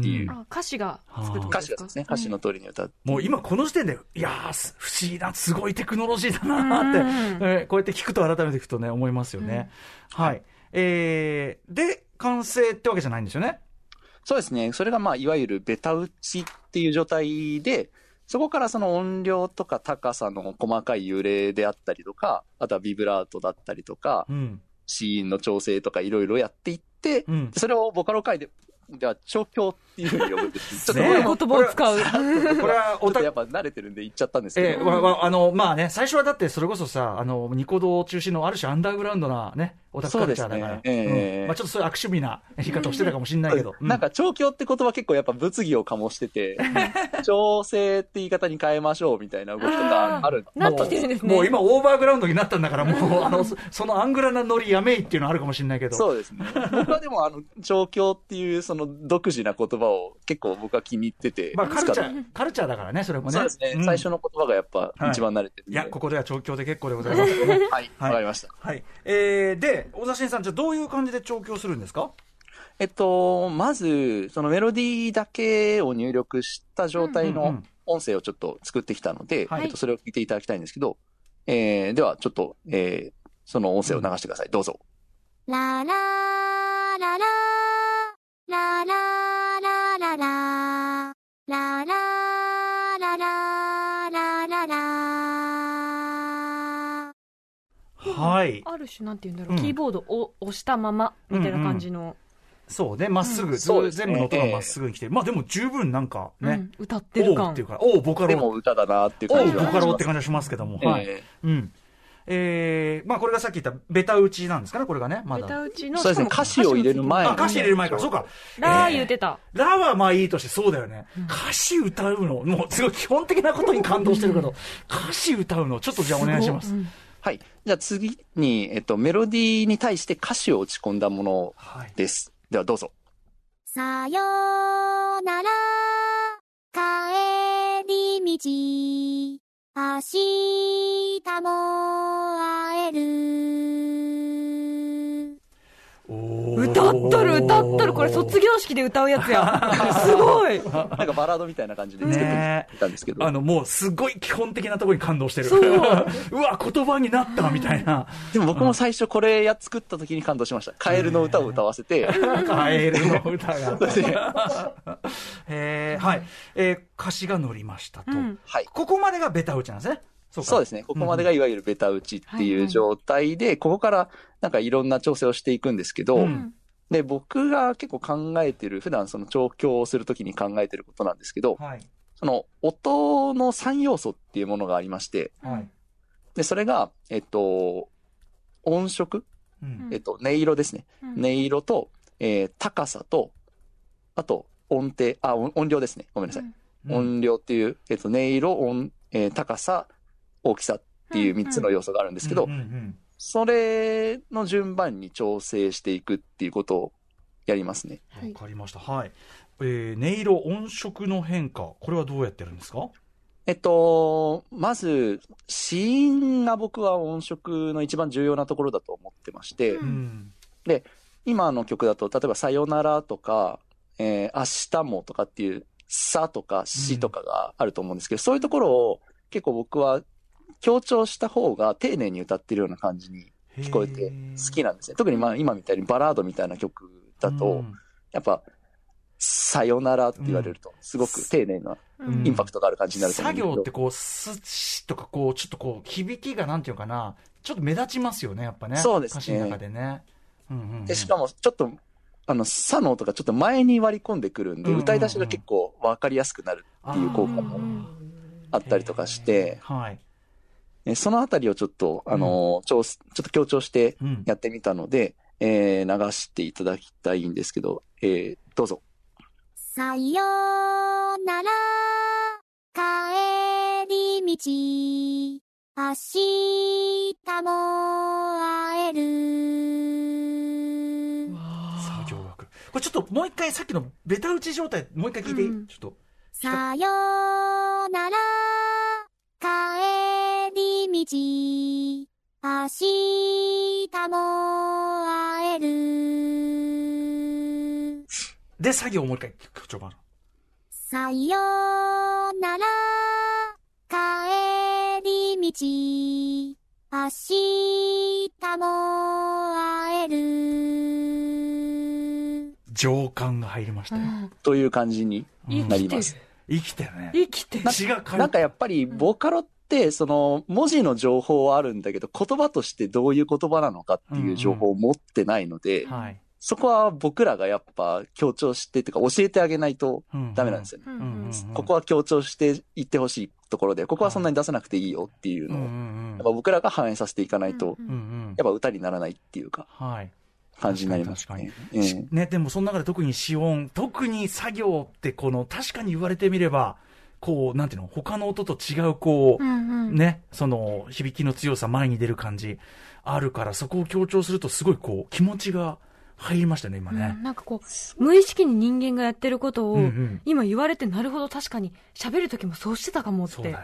ていうあ歌詞が歌詞がですね、歌詞の通りに歌う。もう今この時点で、いやー、す不思議な、すごいテクノロジーだなーって、うんえーこうやって聞くと改めて聞くとね、思いますよね。はい。えー、で、完成ってわけじゃないんですよね？そうですね。それがまあ、いわゆるベタ打ちっていう状態で、そこからその音量とか高さの細かい揺れであったりとか、あとはビブラートだったりとか、うん。シーンの調整とかいろいろやっていって、うん。それをボカロ界で、では調教。っていうふうに呼ぶんです。ちょっとね言葉を使う。これはおた やっぱ慣れてるんで言っちゃったんですけど、えーわわあの、まあね、最初はだってそれこそさ、あの、ニコ動中心のある種アンダーグラウンドなね、オタクカルチャーだから。そうですねええうんまあちょっとそういう悪趣味な言い方をしてたかもしれないけど。うなんか調教って言葉結構やっぱ物議を醸してて、調整って言い方に変えましょうみたいな動きとかある。なってきてるんですね。もう今オーバーグラウンドになったんだから、もう、あの、そ そのアングラなノリやめいっていうのはあるかもしれないけど。そうですね。僕はでもあの、調教っていうその独自な言葉葉を結構僕は気に入ってて、まあ、カルチャー、カルチャーだからね、それもね。そうですね。うん、最初の言葉がやっぱ一番慣れてる、はい、いや、ここでは調教で結構でございます、ね。はい、わ、はい、かりました。はい。えー、で、小田新さん、じゃあどういう感じで調教するんですか？えっと、まず、そのメロディーだけを入力した状態の音声をちょっと作ってきたので、うんうんうん、えっと、それを聞いていただきたいんですけど、はい、えー、では、ちょっと、えー、その音声を流してください。どうぞ。ララララはい。ある種なんて言うんだろう、うん。キーボードを押したままみたいな感じの、そうね、まっすぐ、そう。ですね。全部の音がまっすぐに来て。る。まあでも十分なんかね、うん歌ってる感。おうっていうか、おう、ボカロ。でも歌だなっていうおう、ボ感じがカロって感じがしますけども。はい。えうん。えー、まあこれがさっき言ったベタ打ちなんですかね、これがね、まベだ。タ打ちのーそうですね、歌詞を入れる前あ、に歌詞入れる前から、そうか。ラーえー。言ってた、ラはまあいいとしてそうだよね。歌詞歌うの、もうすごい基本的なことに感動してるけど、歌詞歌うの、ちょっとじゃあお願いします。うんはい。じゃあ次に、えっと、メロディーに対して歌詞を打ち込んだものはい。です。ではどうぞ。さよなら帰り道明日も会える歌っとる歌っとるこれ卒業式で歌うやつや すごいなんかバラードみたいな感じで作ってたんですけど。あの、もう、すごい基本的なところに感動してる。そう うわ、言葉になった、みたいな。でも僕も最初これや作った時に感動しました。カエルの歌を歌わせて、カエルの歌が。えー、はい。えー、歌詞が乗りましたと。うんはい。ここまでがベタ打ちなんですね。そうかそうですね。ここまでがいわゆるベタ打ちっていう状態で、ここからなんかいろんな調整をしていくんですけど、うんで、僕が結構考えてる、普段その調教をするときに考えてることなんですけど、はい。その音の3要素っていうものがありまして、はい。で、それが、えっと、音色、うん。えっと、音色ですね。うん音色と、えー高さと、あと、音程、あ、音音量ですね。ごめんなさい。うん音量っていう、えっと、音色、音、えー高さ、大きさっていう3つの要素があるんですけどうん、うんそれの順番に調整していくっていうことをやりますね。うんわかりました。はい。えー、音色、音色の変化。これはどうやってるんですか？えっと、まず、子音が僕は音色の一番重要なところだと思ってまして、ううん。今の曲だと、例えば、さよならとか、えー明日もとかっていう、さとかしとかがあると思うんですけど、そういうところを結構僕は強調した方が丁寧に歌ってるような感じに聞こえて好きなんですね。特にまあ今みたいにバラードみたいな曲だと、うんやっぱ、さよならって言われると、すごく丁寧なうんインパクトがある感じになると思うん作。業ってこう、すしとかこう、ちょっとこう、響きがなんていうかな、ちょっと目立ちますよね、やっぱね。そうですね歌詞の中でね。うんうんうんで、しかも、ちょっと、あの、さの音がちょっと前に割り込んでくるんで、歌い出しが結構わかりやすくなるっていう効果もあったりとかして、はい。えそのあたりをちょっと、あの、調ちょっと強調してうん。やってみたので、えー流していただきたいんですけど、えーどうぞ。さよなら、帰り道、明日も会える。作業楽。これちょっともう一回さっきのベタ打ち状態、もう一回聞いていい、うんちょっと。さよなら、帰り道、明日も会える。で、作業をもう一回、序盤。さよなら、帰り道、明日も会える。情感が入りましたよ。という感じにうんなります。生きてるね。生きてる。血が通なんかやっぱり、ボカロって、その、文字の情報はあるんだけど、言葉としてどういう言葉なのかっていう情報を持ってないので、はい。そこは僕らがやっぱ強調して、っていうか教えてあげないとうんダメなんですよね。うんうんうんうんここは強調していってほしいところで、ここはそんなに出さなくていいよっていううんうのを、んやっぱ僕らが反映させていかないと、うんうんうんやっぱ歌にならないっていうか、はい。感じになります確ね。ええね、でもその中で特に死音、特に作業ってこの、確かに言われてみれば、こう、なんていうの、他の音と違う、こう、うんうんね、その、響きの強さ、前に出る感じ、あるから、そこを強調すると、すごいこう、気持ちが入りましたね、今ねうん。なんかこう、無意識に人間がやってることを、うんうん今言われてなるほど確かに喋る時もそうしてたかもって。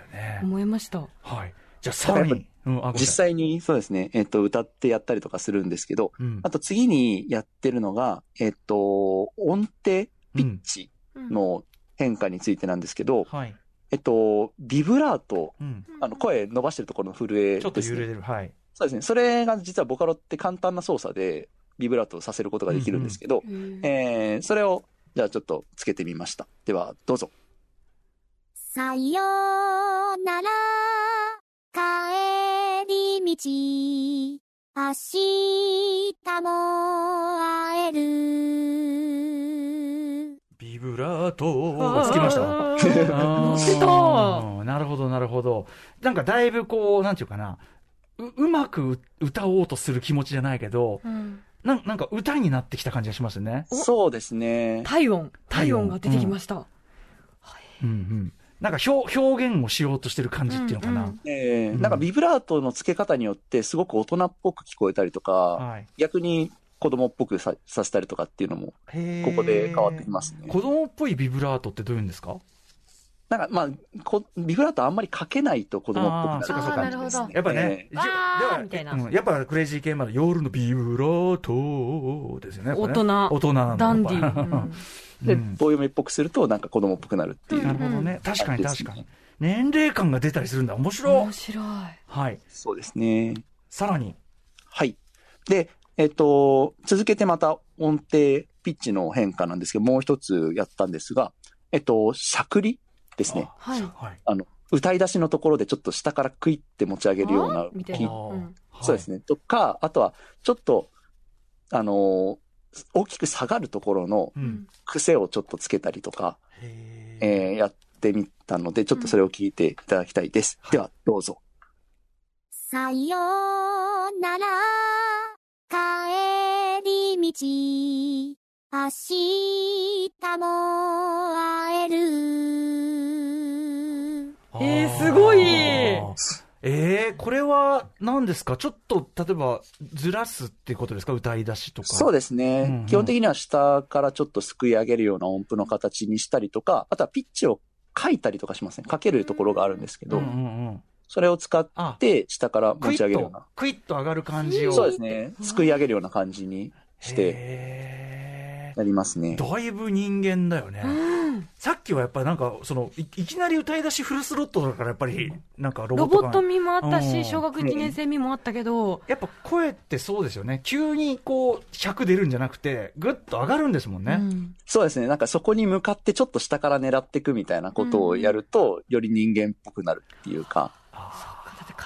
思いました。はい。じゃあ、さらに、うん、実。際にそうですね、えっと、歌ってやったりとかするんですけど、うんあと次にやってるのが、えっと、音程、ピッチうんの変化についてなんですけど、はい。えっと、ビブラート、うん。あの、声伸ばしてるところの震えです、ね。ちょっと揺れてる。はい。そうですね。それが実はボカロって簡単な操作で、ビブラートをさせることができるんですけど、へーえー、それを、じゃあちょっとつけてみました。では、どうぞ。さよなら、帰り道、明日も会える。ビブラートがつきました？あー乗ってたなるほど、なるほど。なんかだいぶこう、なんていうかな、う、うまく歌おうとする気持ちじゃないけど、うんなんなんか歌になってきた感じがしますよね。おそうですね。体温、体温が出てきました。うんうん。なんか表表現をしようとしてる感じっていうのかな。うんうんえーうんなんかビブラートの付け方によってすごく大人っぽく聞こえたりとか、はい。逆に子供っぽくささせたりとかっていうのも、ここで変わってきますね。子供っぽいビブラートってどういうんですか？なんかまあ、こビブラートあんまりかけないと子供っぽくなるあーそうかそうか感じですね。やっぱね、えわー一応でみたいなうんやっぱクレイジー系まで夜のビブラートですよね。ね大人大人なんだダンディー。うんーで、うん棒読みっぽくするとなんか子供っぽくなるっていう。なるほどね。確かに確かに。年齢感が出たりするんだ。面白い面。白い。はい。そうですね。さらに。はい。で、えっと、続けてまた音程、ピッチの変化なんですけど、もう一つやったんですが、えっと、しゃくりですね。はいはい。あの、歌い出しのところでちょっと下からクイって持ち上げるようなあみたそうですね。とか、あとは、ちょっと、あのー大きく下がるところのう。うんん癖をちょっとつけたりとか、へーえーやってみたので、ちょっとそれを聞いていただきたいです。では、どうぞ。さよなら、帰り道、明日も会える。えーすごいえー、これは何ですか？ちょっと、例えば、ずらすっていうことですか？歌い出しとか。そうですね、うんうん基本的には下からちょっとすくい上げるような音符の形にしたりとか、あとはピッチを書いたりとかしますね。書けるところがあるんですけど、うんうんうん。それを使っあ、て下から持クイッとち上げるような。、クイッと上がる感じを。そうですね。すくい上げるような感じにしてへやりますね。ーだいぶ人間だよね。うんさっきはやっぱりなんか、そのい、いきなり歌い出しフルスロットだからやっぱり、なんかロボット感ロボット味もあったうんし、小学1年生味もあったけど、やっぱ声ってそうですよね。急にこう、100出るんじゃなくて、ぐっと上がるんですもんね。うんそうですね。なんかそこに向かってちょっと下から狙っていくみたいなことをやると、より人間っぽくなるっていうか。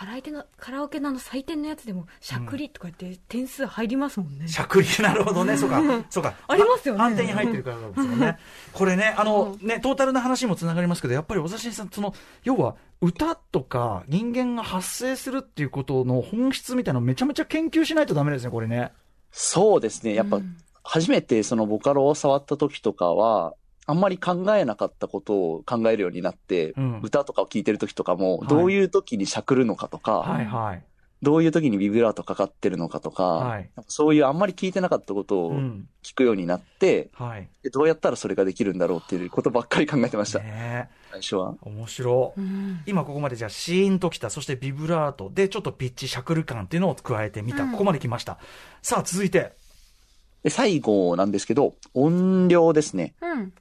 カラオケの、カラオケのあの採点のやつでも、しゃくりとか言って点数入りますもんねー。しゃくり、なるほどね。そうか。そうか。ありますよね判定に入ってるからですよね。これね、あの、ね、トータルな話にもつながりますけど、やっぱり小指さん、その、要は、歌とか人間が発生するっていうことの本質みたいなのをめちゃめちゃ研究しないとダメですね、これね。そうですね。やっぱうん初めてそのボカロを触った時とかは、あんまり考えなかったことを考えるようになって、うん歌とかを聴いてる時とかもは、いどういう時にしゃくるのかとか、はいはい。どういう時にビブラートかかってるのかとか、はいそういうあんまり聞いてなかったことをうん。聞くようになって、はい。でどうやったらそれができるんだろうっていうことばっかり考えてました、ね最初は。え面白い。うん今ここまでじゃあシーンときた、そしてビブラートでちょっとピッチ、シャクル感っていうのを加えてみた。うんここまで来ました。さあ続いて。で、最後なんですけど、音量ですね。うん。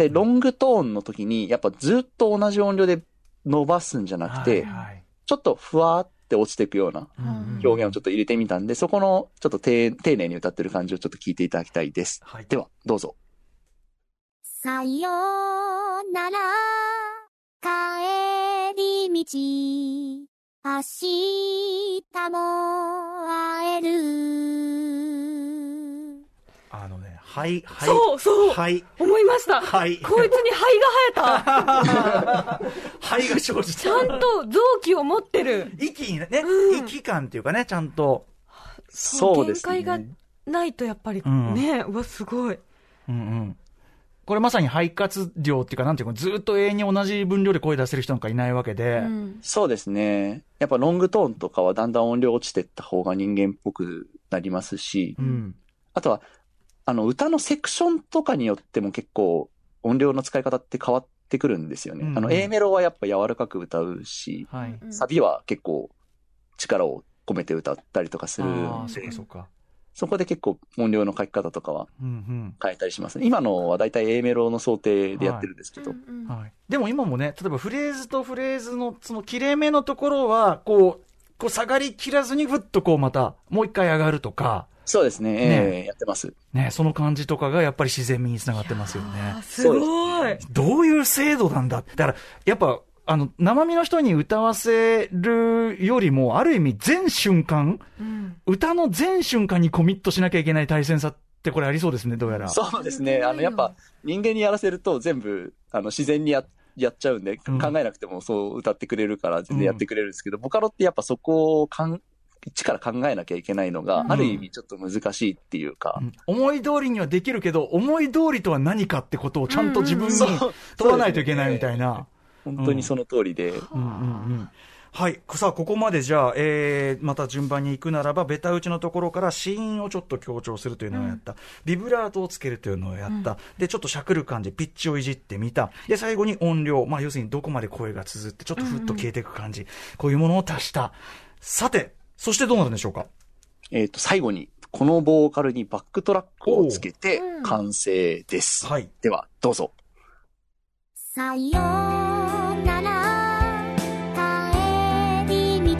で、ロングトーンの時に、やっぱずっと同じ音量で伸ばすんじゃなくて、はいはいちょっとふわーって落ちていくようなうんうん表現をちょっと入れてみたんで、そこのちょっと丁丁寧に歌ってる感じをちょっと聞いていただきたいです。はい。では、どうぞ。さよなら、帰り道、明日も会える。はい、はい。そうそうはい。思いました。はい。こいつに肺が生えた。はいが生じちゃんと臓器を持ってる。息にね、うん息感っていうかね、ちゃんと。そうですね。限界がないとやっぱりうんね、うわ、すごい。うんうん。これまさに肺活量っていうか、なんていうか、ずっと永遠に同じ分量で声出せる人なんかいないわけで。うんそうですね。やっぱロングトーンとかはだんだん音量落ちてった方が人間っぽくなりますし、うん。あとは、あの、歌のセクションとかによっても結構音量の使い方って変わってくるんですよね。うんあの、A メロはやっぱ柔らかく歌うし、はい。うんサビは結構力を込めて歌ったりとかするあんあ、そっでかそ。そこで結構音量の書き方とかはうん変えたりしますね。今のはだいたい A メロの想定でやってるんですけど、うんうん。はい。でも今もね、例えばフレーズとフレーズのその切れ目のところは、こう、こう下がりきらずにふっとこうまた、もう一回上がるとか、そうですね、ねええやってます。ね、その感じとかがやっぱり自然味につながってますよね。あすごい。どういう制度なんだだから、やっぱ、あの、生身の人に歌わせるよりも、ある意味全瞬間、うん歌の全瞬間にコミットしなきゃいけない大変さってこれありそうですね、どうやら。そうですね。あの、やっぱ人間にやらせると全部、あの、自然にややっちゃうんで、うん考えなくてもそう歌ってくれるから全然やってくれるんですけど、ボカロってやっぱそこをかん一から考えなきゃいけないのが、うんある意味ちょっと難しいっていうかう、ん思い通りにはできるけど、思い通りとは何かってことをちゃんと自分に問わないといけないみたいな。本当にその通りで、うんうんうんはい。さあ、ここまでじゃあ、えー、また順番に行くならば、ベタ打ちのところから子音をちょっと強調するというのをやった。ビブラートをつけるというのをやった。で、ちょっとしゃくる感じ、ピッチをいじってみた。で、最後に音量。まあ、要するにどこまで声が綴って、ちょっとふっと消えていく感じ。こういうものを足した。さて、そしてどうなるんでしょうか？えっ、と、最後に、このボーカルにバックトラックをつけてうん完成です。はい。では、どうぞ。さよなら帰り道明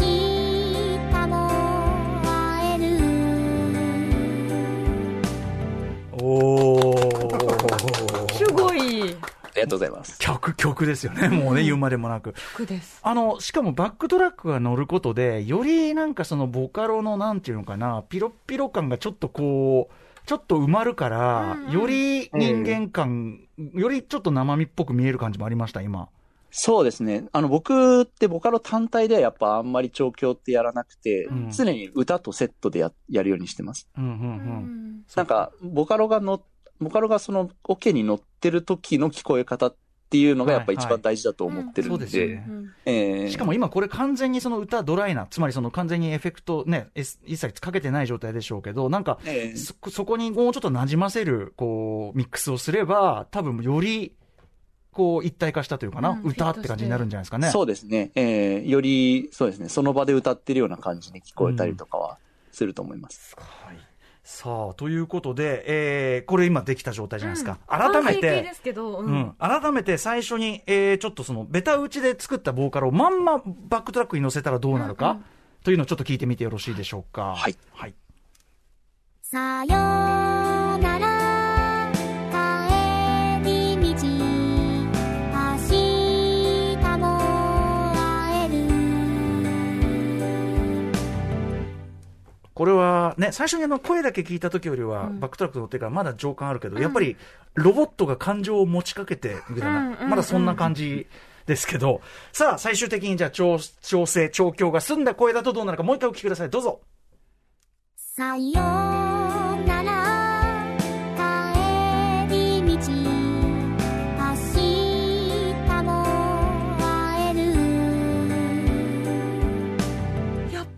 日も会えるおー。りがとうございます。曲、曲ですよね。もうね、言うまでもなく。曲です。あの、しかもバックトラックが乗ることで、よりなんかそのボカロのなんていうのかな、ピロッピロ感がちょっとこう、ちょっと埋まるから、うんうんより人間感、よりちょっと生身っぽく見える感じもありました、今。そうですね。あの、僕ってボカロ単体ではやっぱあんまり調教ってやらなくて、うん常に歌とセットでややるようにしてます。うんうんう。うんんなんか、ボカロがの、ボカロがそのオケに乗ってる時の聞こえ方っていうのがやっぱ一番大事だと思ってるんで、しかも今これ完全にその歌ドライな、つまりその完全にエフェクトね、え一切かけてない状態でしょうけど、なんか、えーそそこにもうちょっと馴染ませる、こう、ミックスをすれば、多分より、こう、一体化したというかな、うん。歌って感じになるんじゃないですかね。そうですね。えーより、そうですね、その場で歌ってるような感じに聞こえたりとかはすると思います。はい。さあ、ということで、えー、これ今できた状態じゃないですか。改め完成形てで、すけど、ううんん、改めて最初に、えー、ちょっとその、ベタ打ちで作ったボーカルをまんまバックトラックに乗せたらどうなるか、うんうんというのをちょっと聞いてみてよろしいでしょうか。はい。はい。さよこれはね、最初にあの声だけ聞いた時よりは、うんバックトラック乗ってからまだ情感あるけど、やっぱりロボットが感情を持ちかけてみたいな、まだそんな感じですけど、さあ、最終的にじゃあ調、調整、調教が済んだ声だとどうなるか、もう一回お聞きください。どうぞ。さよ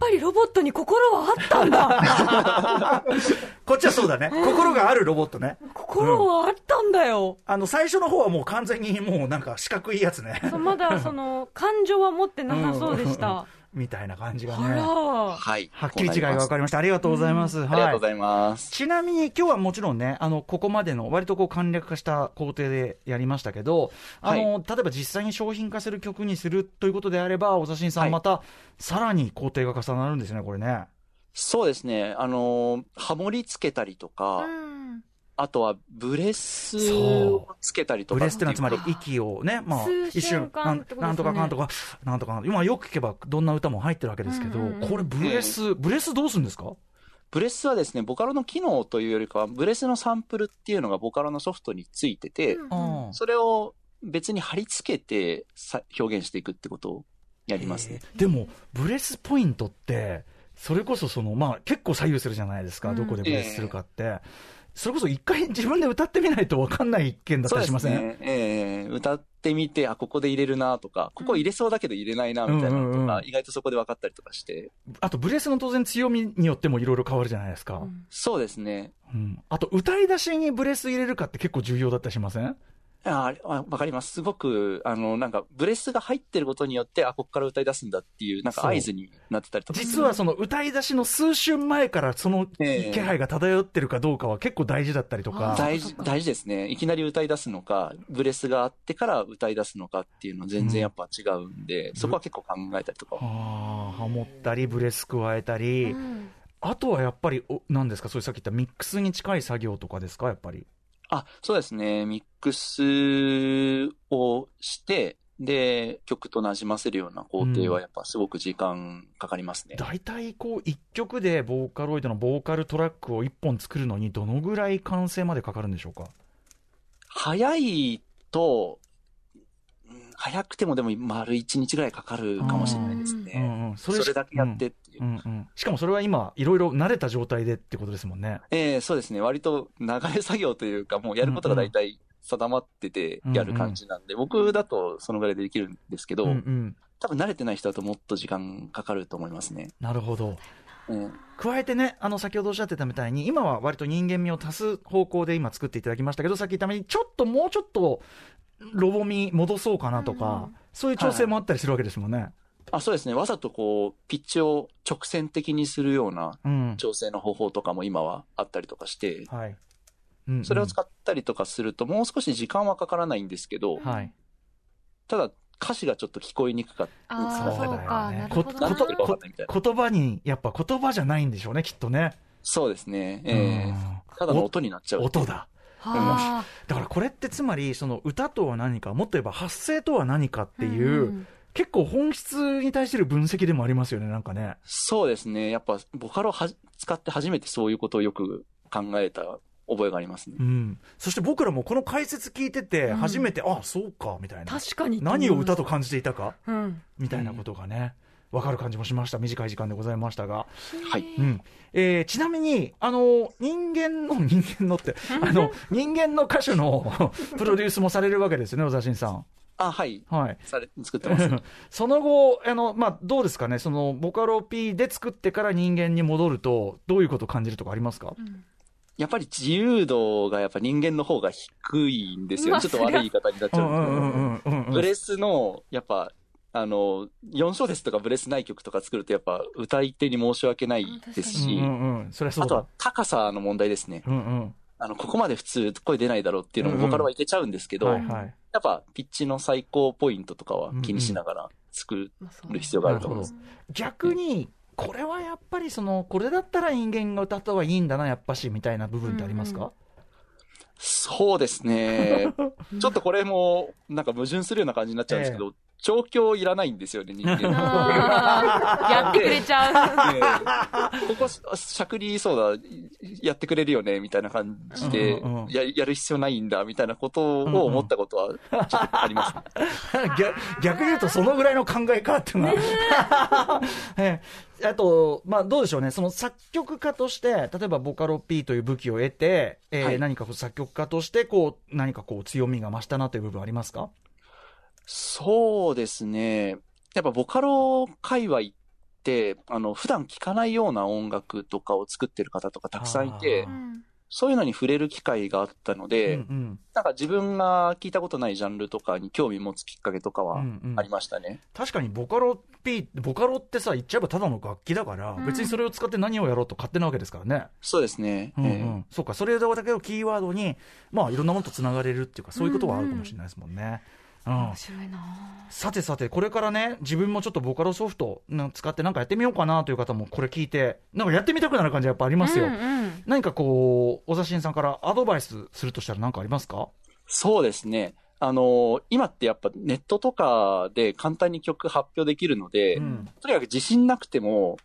ぱりロボットに心はあったんだ こっちはそうだね。心があるロボットね。心はあったんだよ、あの、最初の方はもう完全にもうなんか四角いやつね。まだその感情は持ってなさそうでした、みたいな感じがあね。らはい。はっきり違いが分かりました。ありがとうございます。はい。ありがとうございます。ちなみに今日はもちろんね、あの、ここまでの割とこう簡略化した工程でやりましたけど、あの、例えば実際に商品化する曲にするということであれば、小田新さんはいまた、さらに工程が重なるんですね、これね。そうですね。あのー、ハモリつけたりとか、うんあとはブレスをつけたりとか。ブレスってのはつまり息をね、まあ一瞬なんとかかんとか、なんとか、今よく聞けばどんな歌も入ってるわけですけど、これブレス、ブレスどうするんですか？ブレスはですね、ボカロの機能というよりかは、ブレスのサンプルっていうのがボカロのソフトについてて、それを別に貼り付けてさ表現していくってことをやりますね。え。ーでも、ブレスポイントって、それこそその、まあ、結構左右するじゃないですか、うん。どこでブレスするかって。それこそ一回自分で歌ってみないと分かんない一件だったりしません、ね。ええ歌ってみて、あ、ここで入れるなとか、ここ入れそうだけど入れないなみたいなのとか、意外とそこで分かったりとかして。あと、ブレスの当然強みによってもいろいろ変わるじゃないですか。うんそうですね。うん。あと、歌い出しにブレス入れるかって結構重要だったりしません？ああわかります。すごく、あの、なんか、ブレスが入ってることによって、あ、ここから歌い出すんだっていう、なんか合図になってたりとか。実はその歌い出しの数瞬前からそのええ気配が漂ってるかどうかは結構大事だったりとか。大事、大事ですね。いきなり歌い出すのか、ブレスがあってから歌い出すのかっていうの全然やっぱ違うんで、そこは結構考えたりとか。はあ、ハモったり、ブレス加えたり、うんあとはやっぱり、おなんですか、そういうさっき言ったミックスに近い作業とかですか、やっぱり。あ、そうですね。ミックスをして、で、曲と馴染ませるような工程はやっぱすごく時間かかりますね。大体こう、一曲でボーカロイドのボーカルトラックを一本作るのに、どのぐらい完成までかかるんでしょうか？早いと、うん早くてもでも丸1日ぐらいかかるかもしれないですうんね。うん、それだけやってっていう。うんうん、しかもそれは今、いろいろ慣れた状態でってことですもんね。ええそうですね。割と流れ作業というか、もうやることが大体定まっててやる感じなんで、僕だとそのぐらいでできるんですけど、うんうん、多分慣れてない人だともっと時間かかると思いますね。なるほど。うん加えてね、あの、先ほどおっしゃってたみたいに、今は割と人間味を足す方向で今作っていただきましたけど、さっき言ったみたいに、ちょっともうちょっと、ロボ味戻そうかなとか、そういう調整もあったりするわけですもんね。あそうですね。わざとこう、ピッチを直線的にするようなうん。調整の方法とかも今はあったりとかして、はい。うんうんそれを使ったりとかすると、もう少し時間はかからないんですけど、はい。ただ歌詞がちょっと聞こえにくかった。ああ、そうだよねこ言葉に、やっぱ言葉じゃないんでしょうね、きっとね。そうですね。ええうんただの音になっちゃう。音だ。はだからこれってつまり、その歌とは何か、もっと言えば発声とは何かってあ。いう、ん結構本質に対する分析でもありますよね、なんかね。そうですね。やっぱ、ボカロは使って初めてそういうことをよく考えた覚えがありますねう。ん。そして僕らもこの解説聞いてて、うん初めて、あ、そうか、みたいな。確かに。何を歌と感じていたかうん。みたいなことがね、わかる感じもしました。短い時間でございましたが。はいうん。えーちなみに、あの、人間の、人間のって、あの、人間の歌手の プロデュースもされるわけですよね、小田新さん。あ、はい。はい。され、作ってます。その後、あの、まあ、どうですかね、その、ボカロ P で作ってから人間に戻ると、どういうことを感じるとかありますか？うんやっぱり自由度がやっぱ人間の方が低いんですよ。ちょっと悪い言い方になっちゃうんうんうんうんですけど。うんうん。ブレスの、やっぱ、あの、4小節とかブレスない曲とか作るとやっぱ歌い手に申し訳ないですし、あとは。高さの問題ですね。うんうん。あの、ここまで普通声出ないだろうっていうのうんうんもボカロはいけちゃうんですけど、はいはい。やっぱピッチの最高ポイントとかは気にしながら作る必要があると思います。逆に、これはやっぱりその、これだったら人間が歌った方がいいんだな、やっぱし、みたいな部分ってありますか、そうですね。ちょっとこれも、なんか矛盾するような感じになっちゃうんですけど、調教いらないんですよね、人間。やってくれちゃう。ここ、しゃくりそうだ、やってくれるよね、みたいな感じでうんうんうん、ややる必要ないんだ、みたいなことを思ったことは、ちょっとありますね。逆逆に言うと、そのぐらいの考え方っていうの。は、ええ。あと、まあ、どうでしょうね、その作曲家として、例えばボカロ P という武器を得て、えーはい。何か作曲家としてこう、何かこう強みが増したなという部分ありますか？そうですね。やっぱボカロ界隈っって、あの、普段聴かないような音楽とかを作ってる方とかたくさんいてそういうのに触れる機会があったので、うんうんなんか自分が聞いたことないジャンルとかに興味持つきっかけとかはうんうんありましたね。確かにボカロ P、ボカロってさ、言っちゃえばただの楽器だから、うん別にそれを使って何をやろうと勝手なわけですからね。そうですね。うんうえん、そうか、それだけをキーワードに、まあ、いろんなものとつながれるっていうか、そういうことはあるかもしれないですもんね。うん面白いなさてさて、これからね、自分もちょっとボカロソフトな使ってなんかやってみようかなという方もこれ聞いて、なんかやってみたくなる感じやっぱありますよ。うんうん何かこう、小田新さんからアドバイスするとしたら何かありますか？そうですね。あの今ってやっぱネットとかで簡単に曲発表できるので、うん。とにかく自信なくても、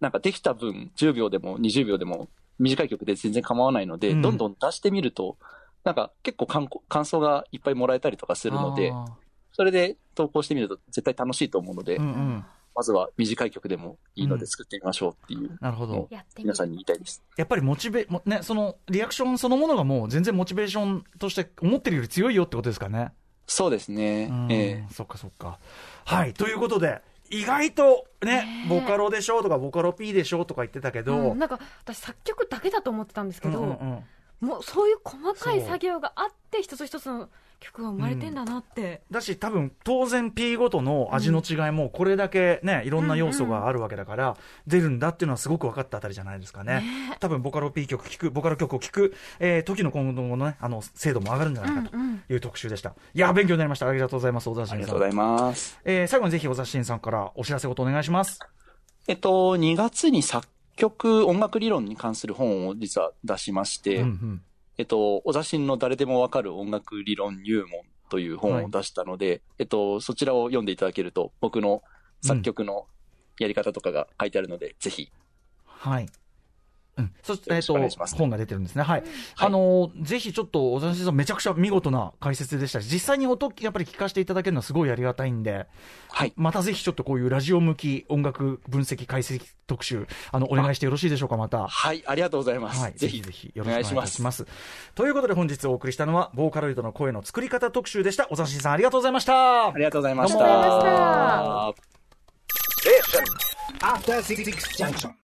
なんかできた分、10秒でも20秒でも、短い曲で全然構わないので、うんどんどん出してみると、なんか結構感感想がいっぱいもらえたりとかするので、あそれで投稿してみると絶対楽しいと思うので、ーうんうん。まずは短い曲でもいいので作ってみましょうっていう、なるほど。やってみ皆さんに言いたいです。やっぱりモチベ、もね、そのリアクションそのものがもう全然モチベーションとして思ってるより強いよってことですかね。そうですね。うんええそっかそっか。はい、ということで、意外とねボカロでしょとか、ボカロ P でしょとか言ってたけど、うんなんか私作曲だけだと思ってたんですけど、うんうんうんもうそういう細かい作業があって一つ一つの曲が生まれてんだなって、だし、多分当然 P ごとの味の違いも、これだけね、いろんな要素があるわけだから、出るんだっていうのはすごく分かったあたりじゃないですかね。ね多分ボカロ P 曲聴く、ボカロ曲を聴く、えー時の今後のね、あの、精度も上がるんじゃないかとうんうんいう特集でした。いや、勉強になりました。ありがとうございます、小田あ新さ。りがとうんございます。えー最後にぜひ小田新さんからお知らせごとお願いします。えっと、2月に作曲、音楽理論に関する本を実は出しまして、うんうんえっと、小田新の誰でもわかる音楽理論入門という本を出したので、えっと、そちらを読んでいただけると、僕の作曲のやり方とかが書いてあるので、ぜひ。はい。うん。そして、えっ、と、本が出てるんですね。はい。はいあのーぜひちょっと、小田新さんめちゃくちゃ見事な解説でしたし、実際に音、やっぱり聞かせていただけるのはすごいありがたいんで、はい。またぜひちょっとこういうラジオ向き音楽分析解析特集、あの、お願いしてよろしいでしょうか、また。はい、ありがとうございます。はい、ぜぜひひぜひよろしくお願いします。ということで本日お送りしたのは、ボーカロイドの声の作り方特集でした。小田新さんありがとうございました。ありがとうございましどうもありがとうございましたた。After Six Junction.